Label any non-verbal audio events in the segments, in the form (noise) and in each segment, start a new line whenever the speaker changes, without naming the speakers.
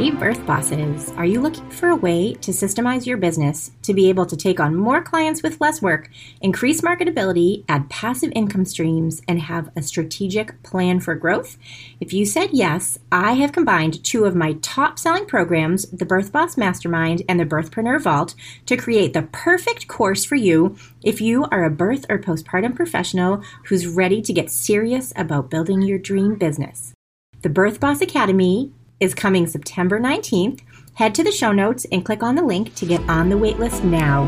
Hey, birth bosses. Are you looking for a way to systemize your business to be able to take on more clients with less work, increase marketability, add passive income streams, and have a strategic plan for growth? If you said yes, I have combined two of my top selling programs, the Birth Boss Mastermind and the Birthpreneur Vault, to create the perfect course for you if you are a birth or postpartum professional who's ready to get serious about building your dream business. The Birth Boss Academy is coming September 19th. Head to the show notes and click on the link to get on the waitlist now.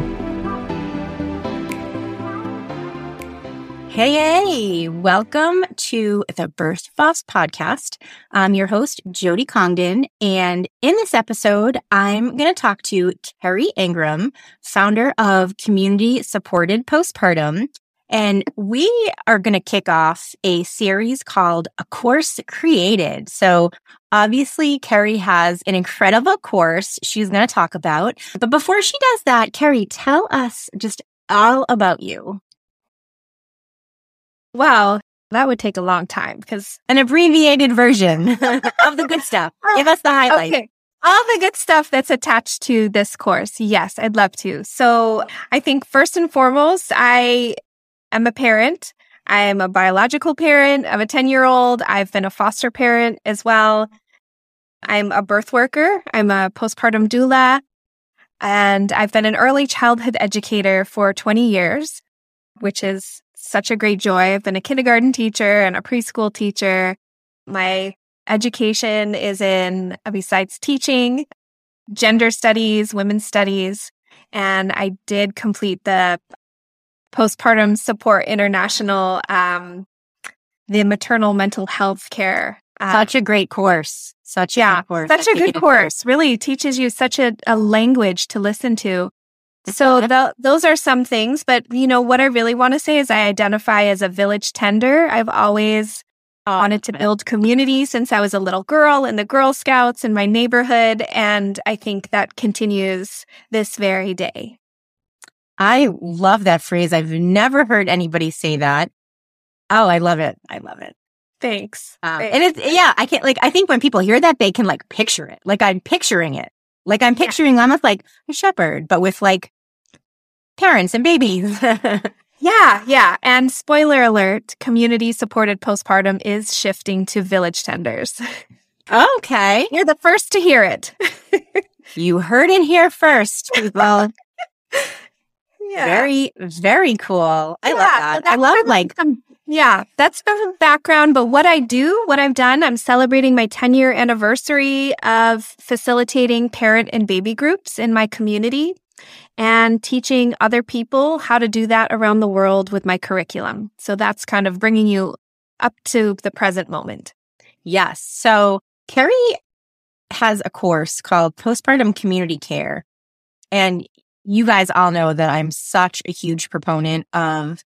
Hey, hey, welcome to the Birth Boss podcast. I'm your host, Jody Congdon. And in this episode, I'm going to talk to Kerry Ingram, founder of Community Supported Postpartum. And we are going to kick off a series called A Course Created. So obviously, Kerry has an incredible course she's going to talk about. But before she does that, Kerry, tell us just all about you.
Wow, that would take a long time because
an abbreviated version (laughs) of the good stuff. Give us the highlights. Okay.
All the good stuff that's attached to this course. Yes, I'd love to. So I think first and foremost, I am a parent. I am a biological parent of a 10 year old. I've been a foster parent as well. I'm a birth worker. I'm a postpartum doula. And I've been an early childhood educator for 20 years, which is such a great joy. I've been a kindergarten teacher and a preschool teacher. My education is in, uh, besides teaching, gender studies, women's studies. And I did complete the Postpartum Support International, um, the maternal mental health care.
Uh, such a great course. Such
yeah,
a course.
Such a good course. Really teaches you such a, a language to listen to. So those are some things, but you know what I really want to say is I identify as a village tender. I've always oh, wanted to build community since I was a little girl in the Girl Scouts in my neighborhood, and I think that continues this very day.
I love that phrase. I've never heard anybody say that. Oh, I love it. I love it.
Thanks.
Um, Thanks. And it's, yeah, I can't like, I think when people hear that, they can like picture it. Like I'm picturing it. Like I'm picturing yeah. almost like a shepherd, but with like parents and babies. (laughs)
yeah, yeah. And spoiler alert, community supported postpartum is shifting to village tenders.
Okay. (laughs)
You're the first to hear it. (laughs)
you heard it here first. Well, yeah. Very, very cool. I yeah, love that. I love like, um,
yeah, that's the background. But what I do, what I've done, I'm celebrating my 10 year anniversary of facilitating parent and baby groups in my community and teaching other people how to do that around the world with my curriculum. So that's kind of bringing you up to the present moment.
Yes. So Kerry has a course called Postpartum Community Care. And you guys all know that I'm such a huge proponent of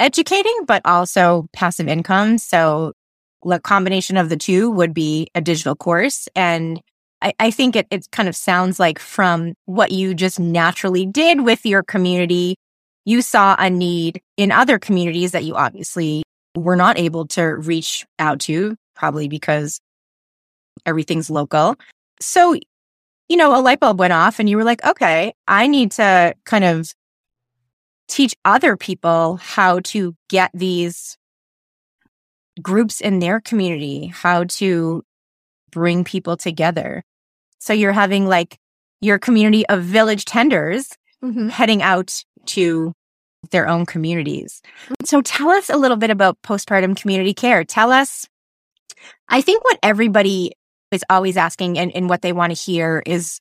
educating, but also passive income. So the combination of the two would be a digital course. And I, I think it, it kind of sounds like from what you just naturally did with your community, you saw a need in other communities that you obviously were not able to reach out to, probably because everything's local. So you know, a light bulb went off and you were like, okay, I need to kind of teach other people how to get these groups in their community, how to bring people together. So you're having like your community of village tenders mm-hmm. heading out to their own communities. So tell us a little bit about postpartum community care. Tell us, I think what everybody is always asking and, and what they want to hear is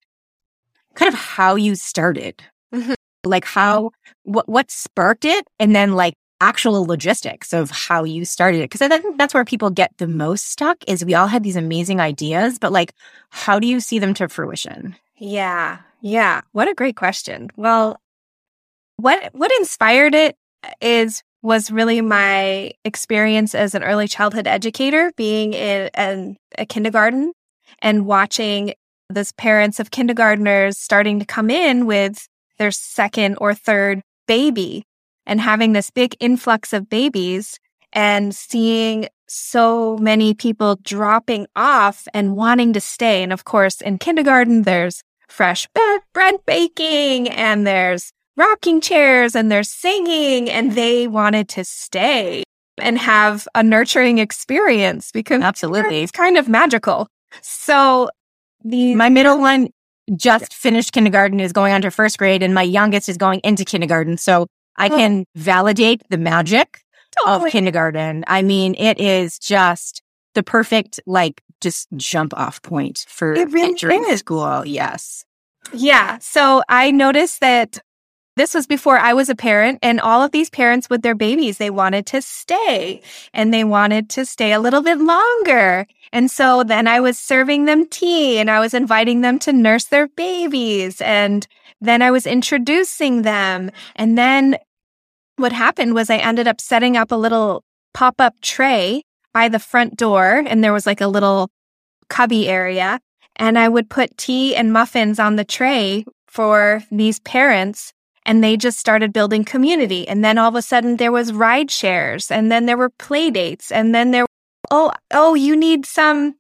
kind of how you started. Mm-hmm. Like how, what, what sparked it? And then like actual logistics of how you started it. Cause I think that's where people get the most stuck is we all had these amazing ideas, but like, how do you see them to fruition?
Yeah. Yeah. What a great question. Well, what, what inspired it is was really my experience as an early childhood educator, being in, in a kindergarten and watching this parents of kindergarteners starting to come in with their second or third baby and having this big influx of babies and seeing so many people dropping off and wanting to stay. And of course, in kindergarten, there's fresh bread baking and there's rocking chairs and they're singing and they wanted to stay and have a nurturing experience because
absolutely
it's kind of magical. So the
my middle one just finished kindergarten is going on to first grade and my youngest is going into kindergarten. So I can validate the magic totally. of kindergarten. I mean, it is just the perfect, like, just jump off point for it really entering is. school. Yes.
Yeah. So I noticed that this was before I was a parent and all of these parents with their babies, they wanted to stay and they wanted to stay a little bit longer. And so then I was serving them tea and I was inviting them to nurse their babies and then I was introducing them. And then what happened was I ended up setting up a little pop up tray by the front door and there was like a little cubby area. And I would put tea and muffins on the tray for these parents and they just started building community. And then all of a sudden there was ride shares and then there were play dates and then there, oh, oh, you need some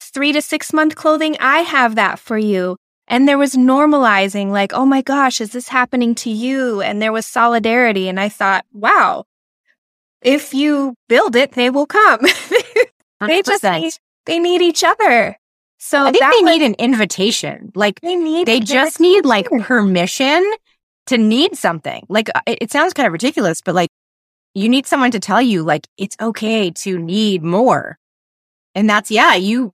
three to six month clothing. I have that for you. And there was normalizing, like, oh my gosh, is this happening to you? And there was solidarity. And I thought, wow, if you build it, they will come. (laughs) they just need, they need each other. So
I think they was, need an invitation. Like they need, they just need like permission to need something. Like uh, it, it sounds kind of ridiculous, but like you need someone to tell you like it's okay to need more. And that's yeah, you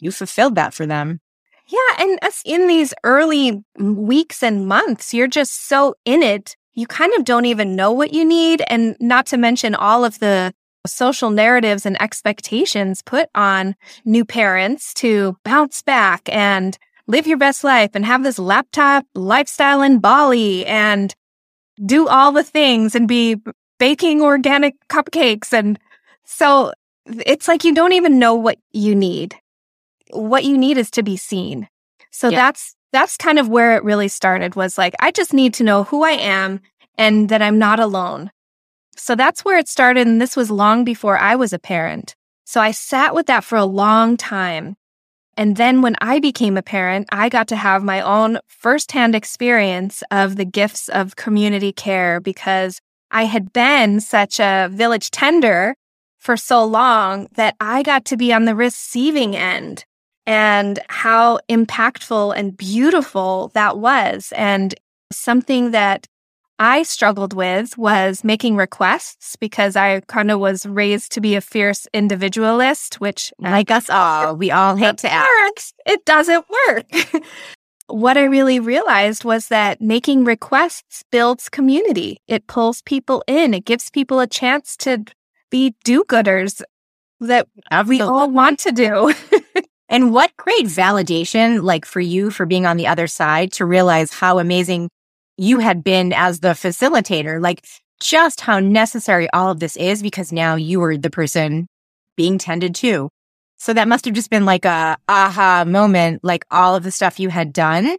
you fulfilled that for them.
Yeah. And in these early weeks and months, you're just so in it. You kind of don't even know what you need. And not to mention all of the social narratives and expectations put on new parents to bounce back and live your best life and have this laptop lifestyle in Bali and do all the things and be baking organic cupcakes. And so it's like you don't even know what you need what you need is to be seen. So yeah. that's that's kind of where it really started was like I just need to know who I am and that I'm not alone. So that's where it started and this was long before I was a parent. So I sat with that for a long time. And then when I became a parent, I got to have my own firsthand experience of the gifts of community care because I had been such a village tender for so long that I got to be on the receiving end and how impactful and beautiful that was. And something that I struggled with was making requests because I kind of was raised to be a fierce individualist, which,
like us all, we all hate to ask.
It doesn't work. (laughs) what I really realized was that making requests builds community. It pulls people in. It gives people a chance to be do-gooders that we all want to do. (laughs)
And what great validation, like for you, for being on the other side to realize how amazing you had been as the facilitator, like just how necessary all of this is because now you were the person being tended to. So that must have just been like a aha moment, like all of the stuff you had done.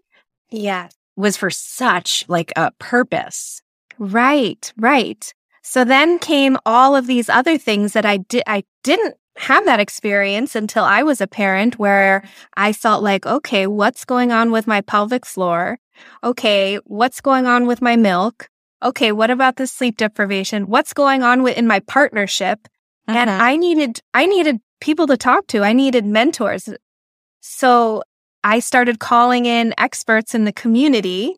Yeah.
Was for such like a purpose.
Right, right. So then came all of these other things that I did I didn't have that experience until I was a parent where I felt like, okay, what's going on with my pelvic floor? Okay, what's going on with my milk? Okay, what about the sleep deprivation? What's going on with in my partnership? Uh-huh. And I needed I needed people to talk to. I needed mentors. So I started calling in experts in the community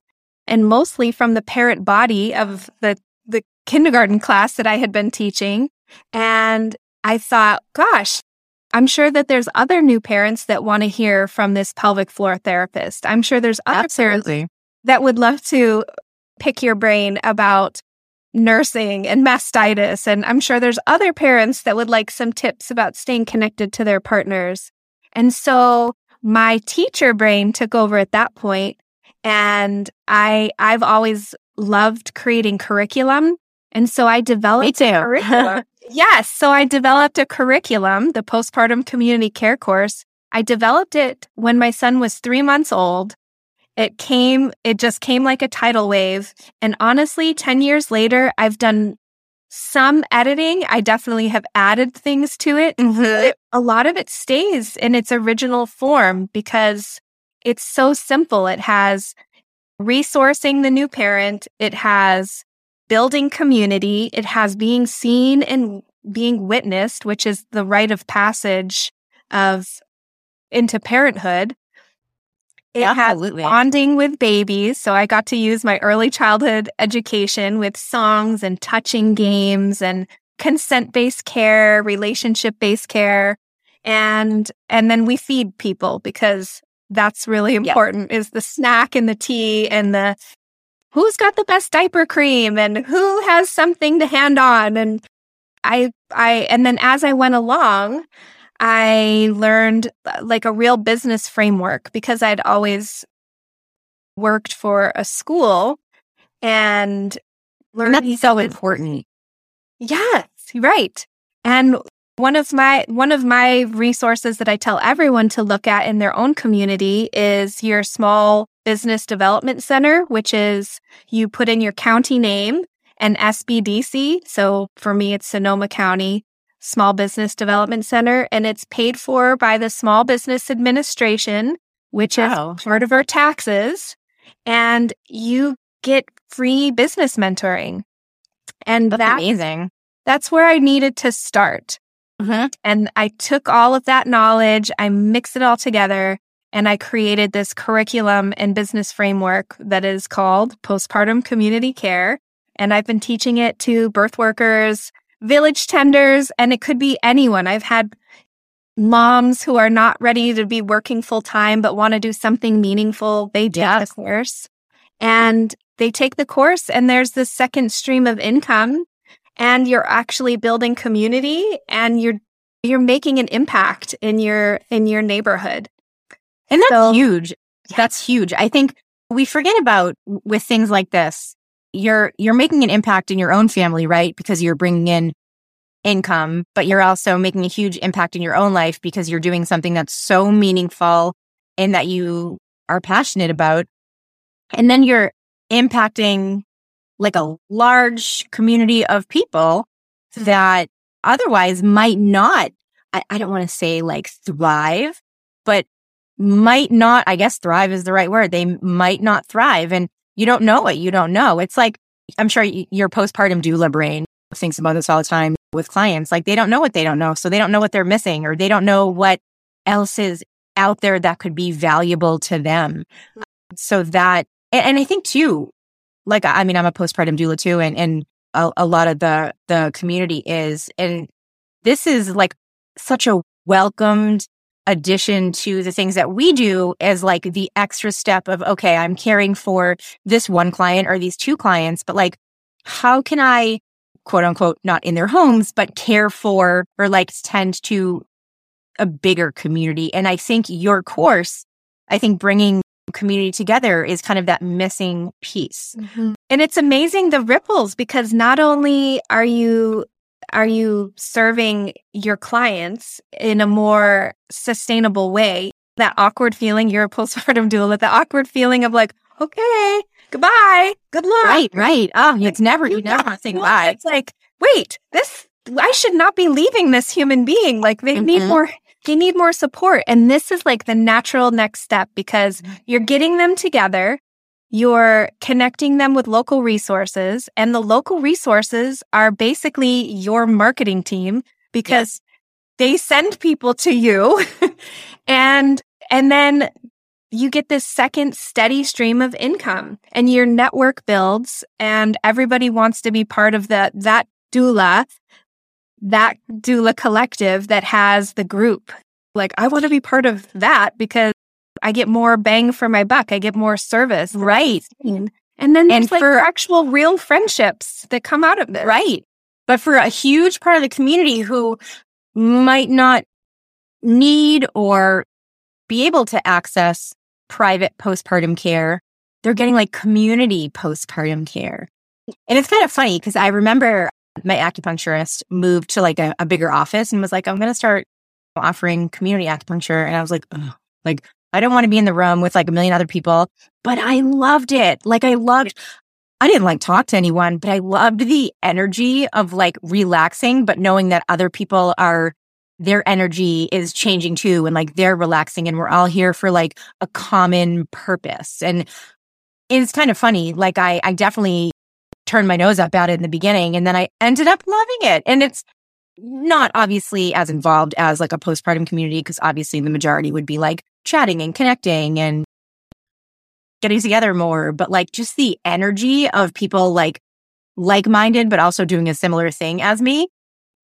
and mostly from the parent body of the the kindergarten class that I had been teaching. And I thought, gosh, I'm sure that there's other new parents that want to hear from this pelvic floor therapist. I'm sure there's other Absolutely. parents that would love to pick your brain about nursing and mastitis. And I'm sure there's other parents that would like some tips about staying connected to their partners. And so my teacher brain took over at that point and I I've always loved creating curriculum. And so I developed
Me too. curriculum (laughs)
Yes. So I developed a curriculum, the postpartum community care course. I developed it when my son was three months old. It came, it just came like a tidal wave. And honestly, 10 years later, I've done some editing. I definitely have added things to it.
Mhm. (laughs)
A lot of it stays in its original form because it's so simple. It has resourcing the new parent, it has building community, it has being seen and being witnessed, which is the rite of passage of into parenthood. It has
Absolutely.
bonding with babies. So I got to use my early childhood education with songs and touching games and consent based care, relationship based care. And, and then we feed people because that's really important is the snack and the tea and the who's got the best diaper cream and who has something to hand on. And I, I, and then as I went along, I learned uh, like a real business framework because I'd always worked for a school and
And that's so important.
Yes, right. And one of my one of my resources that I tell everyone to look at in their own community is your small business development center, which is you put in your county name and SBDC. So for me it's Sonoma County Small Business Development Center and it's paid for by the Small Business Administration, which
Wow.
is part of our taxes, and you get free business mentoring. And
That's
that
amazing.
that's where I needed to start.
Mhm.
And I took all of that knowledge, I mixed it all together, and I created this curriculum and business framework that is called Postpartum Community Care. And I've been teaching it to birth workers, village tenders, and it could be anyone. I've had moms who are not ready to be working full time but want to do something meaningful. They take
Yes.
the course and they take the course, and there's this second stream of income and you're actually building community and you're you're making an impact in your in your neighborhood.
And that's
So-
huge. That's huge. I think we forget about with things like this. You're you're making an impact in your own family, right? Because you're bringing in income, but you're also making a huge impact in your own life because you're doing something that's so meaningful and that you are passionate about. And then you're impacting like a large community of people that otherwise might not, I, I don't want to say like thrive, but might not, I guess thrive is the right word. They might not thrive and you don't know what you don't know. It's like, I'm sure your postpartum doula brain thinks about this all the time with clients. Like they don't know what they don't know. So they don't know what they're missing or they don't know what else is out there that could be valuable to them. So that, and, and I think too, like, I mean, I'm a postpartum doula too, and, and a, a lot of the, the community is, and this is like such a welcomed addition to the things that we do as like the extra step of, okay, I'm caring for this one client or these two clients, but like, how can I quote unquote, not in their homes, but care for or like tend to a bigger community? And I think your course, I think bringing community together is kind of that missing piece. Mm-hmm.
And it's amazing the ripples because not only are you are you serving your clients in a more sustainable way, that awkward feeling, you're a postpartum (laughs) doula, the awkward feeling of like, okay, goodbye, good luck.
Right, right. Oh, it's never, you never want to say goodbye.
It's like, wait, this I should not be leaving this human being. Like they need
Mhm.
more they need more support. And this is like the natural next step because
Mm-hmm.
you're getting them together, you're connecting them with local resources, and the local resources are basically your marketing team because they send people to you. (laughs) And and then you get this second steady stream of income and your network builds and everybody wants to be part of that that doula that doula collective that has the group. Like i want to be part of that because i get more bang for my buck i get more service
Right,
and then
And
like
for-
actual real friendships that come out of this
right. But for a huge part of the community who might not need or be able to access private postpartum care, they're getting like community postpartum care. And it's kind of funny because I remember my acupuncturist moved to like a, a bigger office and was like, I'm going to start offering community acupuncture. And I was like, Ugh. like, I don't want to be in the room with like a million other people, but I loved it. Like I loved I didn't like talk to anyone, but I loved the energy of like relaxing, but knowing that other people are, their energy is changing too. And like they're relaxing and we're all here for like a common purpose. And it's kind of funny. Like I, I definitely turned my nose up at it in the beginning and then I ended up loving it. And it's not obviously as involved as like a postpartum community because obviously the majority would be like chatting and connecting and getting together more, but like just the energy of people like like minded, but also doing a similar thing as me,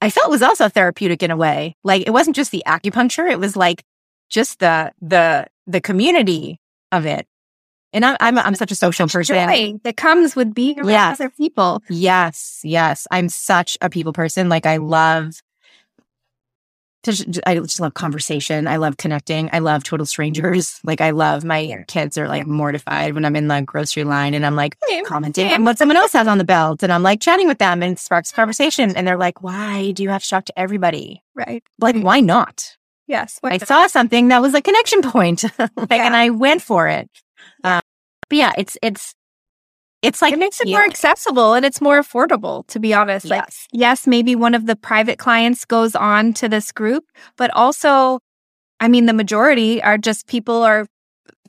I felt was also therapeutic in a way. Like it wasn't just the acupuncture, it was like just the, the, the community of it. And I'm, I'm, I'm such a social person.
Joy that comes with being around yes. other people.
Yes. Yes. I'm such a people person. Like I love I just love conversation. I love connecting. I love total strangers. (laughs) Like I love my kids are like mortified when I'm in the grocery line and I'm like commenting on what someone else has on the belt and I'm like chatting with them and sparks conversation and they're like, "Why do you have to talk to everybody?"
Right.
Like why not?
Yes.
I saw something that was a connection (laughs) point, (laughs) like, yeah. and I went for it. Um, but yeah, it's it's it's like
it makes it yeah. more accessible and it's more affordable to be honest
yes.
like yes maybe one of the private clients goes on to this group but also i mean the majority are just people are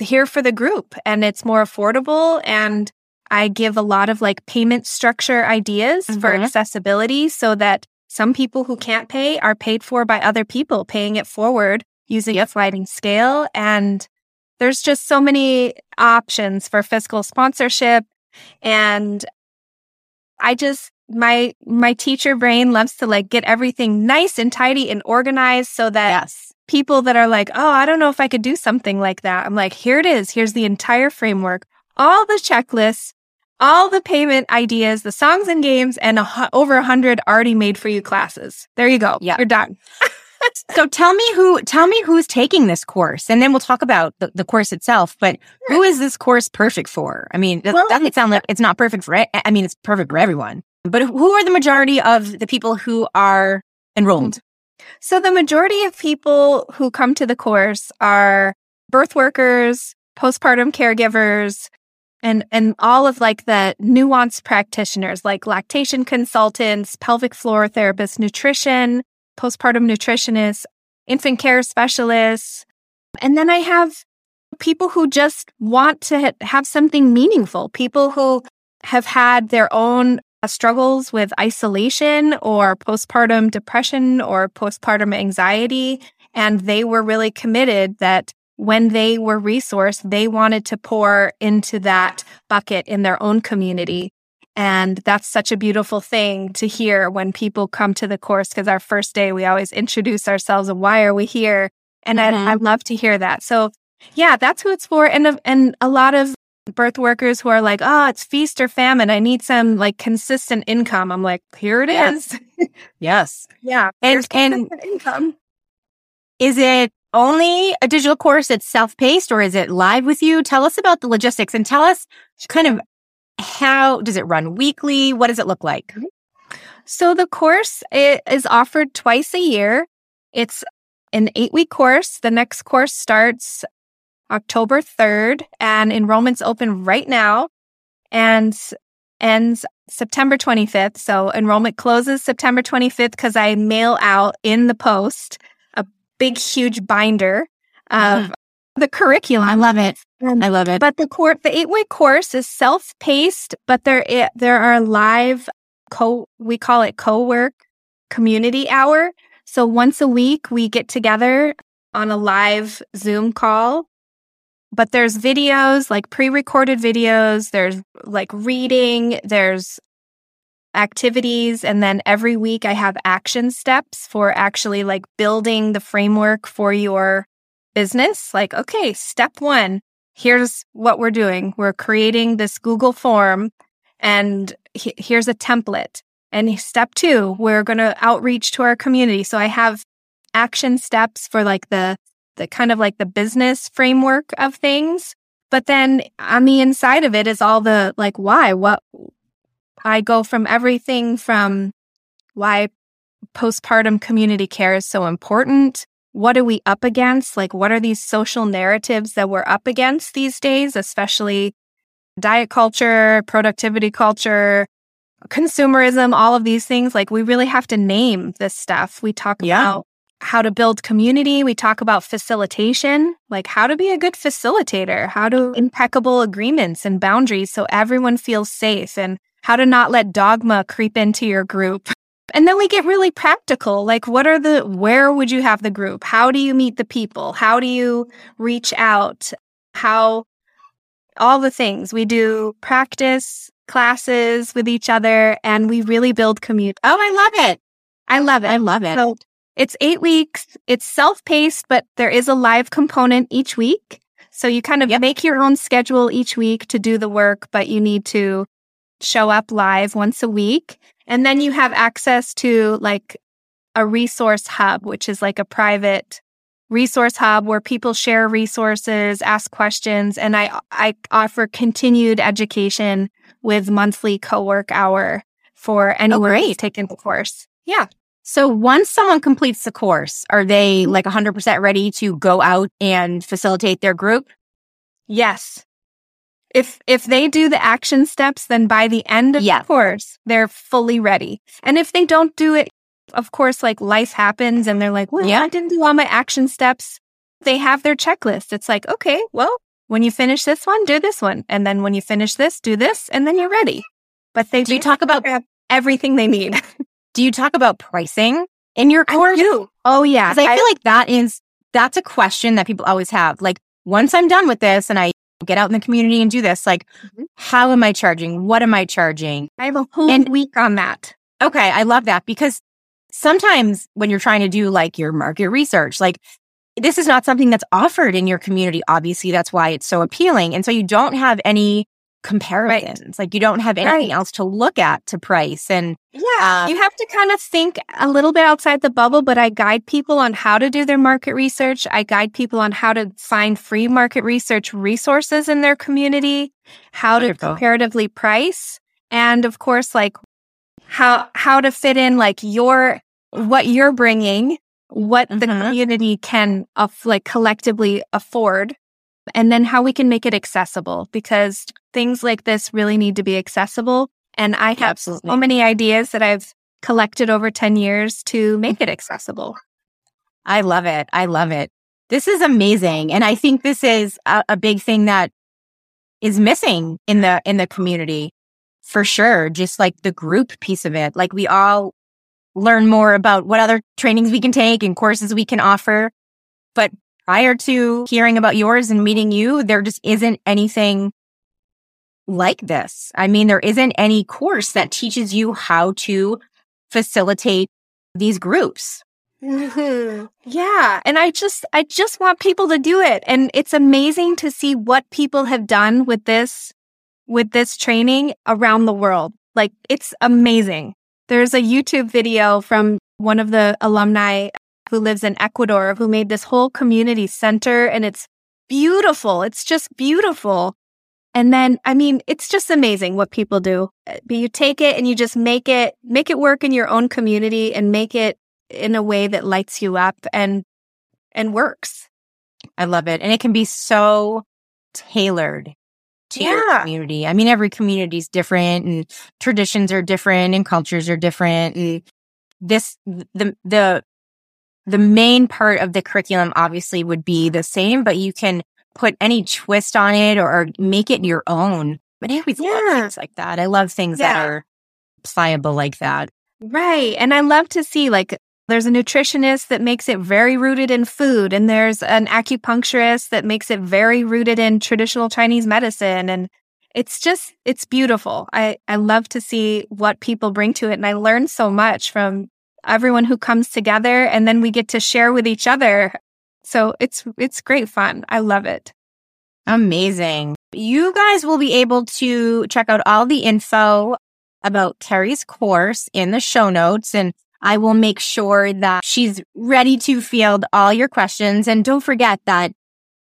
here for the group and it's more affordable and i give a lot of like payment structure ideas mm-hmm. for accessibility so that some people who can't pay are paid for by other people paying it forward using yep. a sliding scale and there's just so many options for fiscal sponsorship and I just, my, my teacher brain loves to like get everything nice and tidy and organized so that
yes.
people that are like, Oh, I don't know if I could do something like that. I'm like, here it is. Here's the entire framework, all the checklists, all the payment ideas, the songs and games, and a, over a hundred already made for you classes. There you go.
Yeah.
You're done. (laughs)
so tell me who tell me who's taking this course and then we'll talk about the, the course itself but who is this course perfect for? I mean well, that doesn't sound like it's not perfect for i mean it's perfect for everyone but who are the majority of the people who are enrolled?
So the majority of people who come to the course are birth workers postpartum caregivers and and all of like the nuanced practitioners like lactation consultants pelvic floor therapists nutrition postpartum nutritionists, infant care specialists. And then I have people who just want to have something meaningful, people who have had their own uh, struggles with isolation or postpartum depression or postpartum anxiety. And they were really committed that when they were resourced, they wanted to pour into that bucket in their own community. And that's such a beautiful thing to hear when people come to the course because our first day we always introduce ourselves and why are we here? And mm-hmm. I, I love to hear that. So yeah, that's who it's for. And, and a lot of birth workers who are like, oh, it's feast or famine. I need some like consistent income. I'm like, here it is.
yes. (laughs)
Yeah.
And, and income. Is it only a digital course that's self-paced or is it live with you? Tell us about the logistics and tell us kind of how does it run weekly? What does it look like? Mm-hmm.
So the course is offered twice a year. It's an eight week course. The next course starts October 3rd and enrollment's open right now and ends September 25th. So enrollment closes September 25th because I mail out in the post a big, huge binder of the curriculum.
I love it. Um, I love it.
But the court, the eight week course is self paced, but there, it, there are live co, we call it co work community hour. So once a week we get together on a live Zoom call. But there's videos, like pre recorded videos. There's like reading. There's activities. And then every week I have action steps for actually like building the framework for your business, like, okay, step one, here's what we're doing. We're creating this Google form and he- here's a template. And step two, we're going to outreach to our community. So I have action steps for like the, the kind of like the business framework of things. But then on the inside of it is all the like, why, what I go from everything from why postpartum community care is so important what are we up against? Like, what are these social narratives that we're up against these days, especially diet culture, productivity culture, consumerism, all of these things. Like we really have to name this stuff. We talk
Yeah.
about how to build community. We talk about facilitation, like how to be a good facilitator, how to impeccable agreements and boundaries so everyone feels safe and how to not let dogma creep into your group. And then we get really practical. Like, what are the, where would you have the group? How do you meet the people? How do you reach out? How, all the things. We do practice classes with each other and we really build community.
Oh, I love it.
I love it.
I love it.
So it's eight weeks. It's self paced, but there is a live component each week. So you kind of
Yep.
make your own schedule each week to do the work, but you need to show up live once a week. And then you have access to like a resource hub, which is like a private resource hub where people share resources, ask questions, and I I offer continued education with monthly co-work hour for oh, anyone who's
great.
taken the course. Yeah.
So once someone completes the course, are they mm-hmm. like 100% ready to go out and facilitate their group?
Yes. If if they do the action steps, then by the end of
Yes.
the course, they're fully ready. And if they don't do it, of course, like life happens and they're like, well,
Yeah.
I didn't do all my action steps. They have their checklist. It's like, okay, well, when you finish this one, do this one. And then when you finish this, do this, and then you're ready. But they
Do you talk about
everything they need. (laughs)
do you talk about pricing in your course?
do. Oh yeah.
Because I feel like that is that's a question that people always have. Like once I'm done with this and I get out in the community and do this, like
Mhm.
how am I charging? What am I charging?
I have a whole
And-
week on that.
Okay, I love that because sometimes when you're trying to do like your market research, like this is not something that's offered in your community. Obviously, that's why it's so appealing. And so you don't have any comparisons. Like you don't have anything
Right.
else to look at to price. And
Yeah.
Uh,
you have to kind of think a little bit outside the bubble, but I guide people on how to do their market research. I guide people on how to find free market research resources in their community, how to comparatively price, and of course, like how, how to fit in like your, what you're bringing, what the
Mhm.
community can like collectively afford. And then how we can make it accessible because things like this really need to be accessible. And I have
Absolutely.
so many ideas that I've collected over 10 years to make it mm-hmm. accessible.
I love it. I love it. This is amazing. And I think this is a, a big thing that is missing in the, in the community for sure. Just like the group piece of it. Like we all learn more about what other trainings we can take and courses we can offer. But prior to hearing about yours and meeting you, there just isn't anything like this. I mean, there isn't any course that teaches you how to facilitate these groups. Mm-hmm.
Yeah. And I just, I just want people to do it. And it's amazing to see what people have done with this, with this training around the world. Like it's amazing. There's a YouTube video from one of the alumni who lives in Ecuador who made this whole community center and it's beautiful. It's just beautiful. And then, I mean, it's just amazing what people do. But you take it and you just make it, make it work in your own community and make it in a way that lights you up and, and works.
I love it. And it can be so tailored to your community. I mean, every community is different and traditions are different and cultures are different. And this, the, the, the main part of the curriculum obviously would be the same, but you can put any twist on it or, or make it your own. But I always love things like that. I love things that are pliable like that.
Right. And I love to see like there's a nutritionist that makes it very rooted in food and there's an acupuncturist that makes it very rooted in traditional Chinese medicine and it's just it's beautiful. I I love to see what people bring to it and I learn so much from everyone who comes together and then we get to share with each other. So it's it's great fun. I love it.
Amazing. You guys will be able to check out all the info about Kerry's course in the show notes and I will make sure that she's ready to field all your questions. And don't forget that,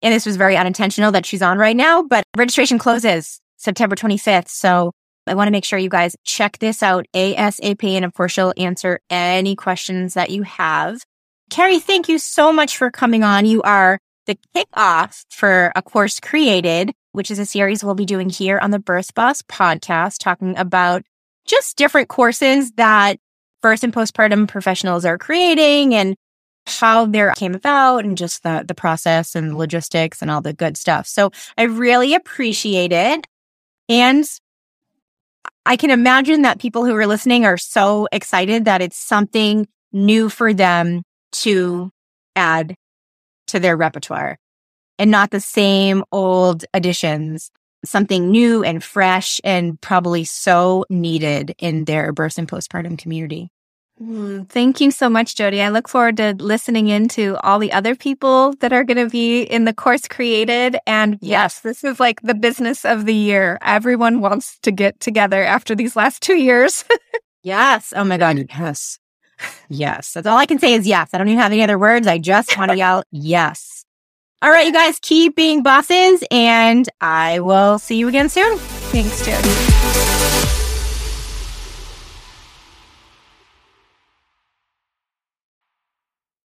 and this was very unintentional that she's on right now, but registration closes September 25th. So I want to make sure you guys check this out ASAP. And of course, she'll answer any questions that you have. Kerry, thank you so much for coming on. You are the kickoff for a course created. which is a series we'll be doing here on the Birth Boss podcast, talking about just different courses that birth and postpartum professionals are creating and how they came about and just the, the process and logistics and all the good stuff. So I really appreciate it. And I can imagine that people who are listening are so excited that it's something new for them to add to their repertoire and not the same old additions, something new and fresh and probably so needed in their birth and postpartum community.
Mm, thank you so much, Jody. I look forward to listening into all the other people that are going to be in the course created. And yes, this is like the business of the year. Everyone wants to get together after these last two years. (laughs)
yes. Oh my God. Yes. Yes. That's all I can say is yes. I don't even have any other words. I just want to yell yes. All right, you guys keep being bosses and I will see you again soon.
Thanks, Jody.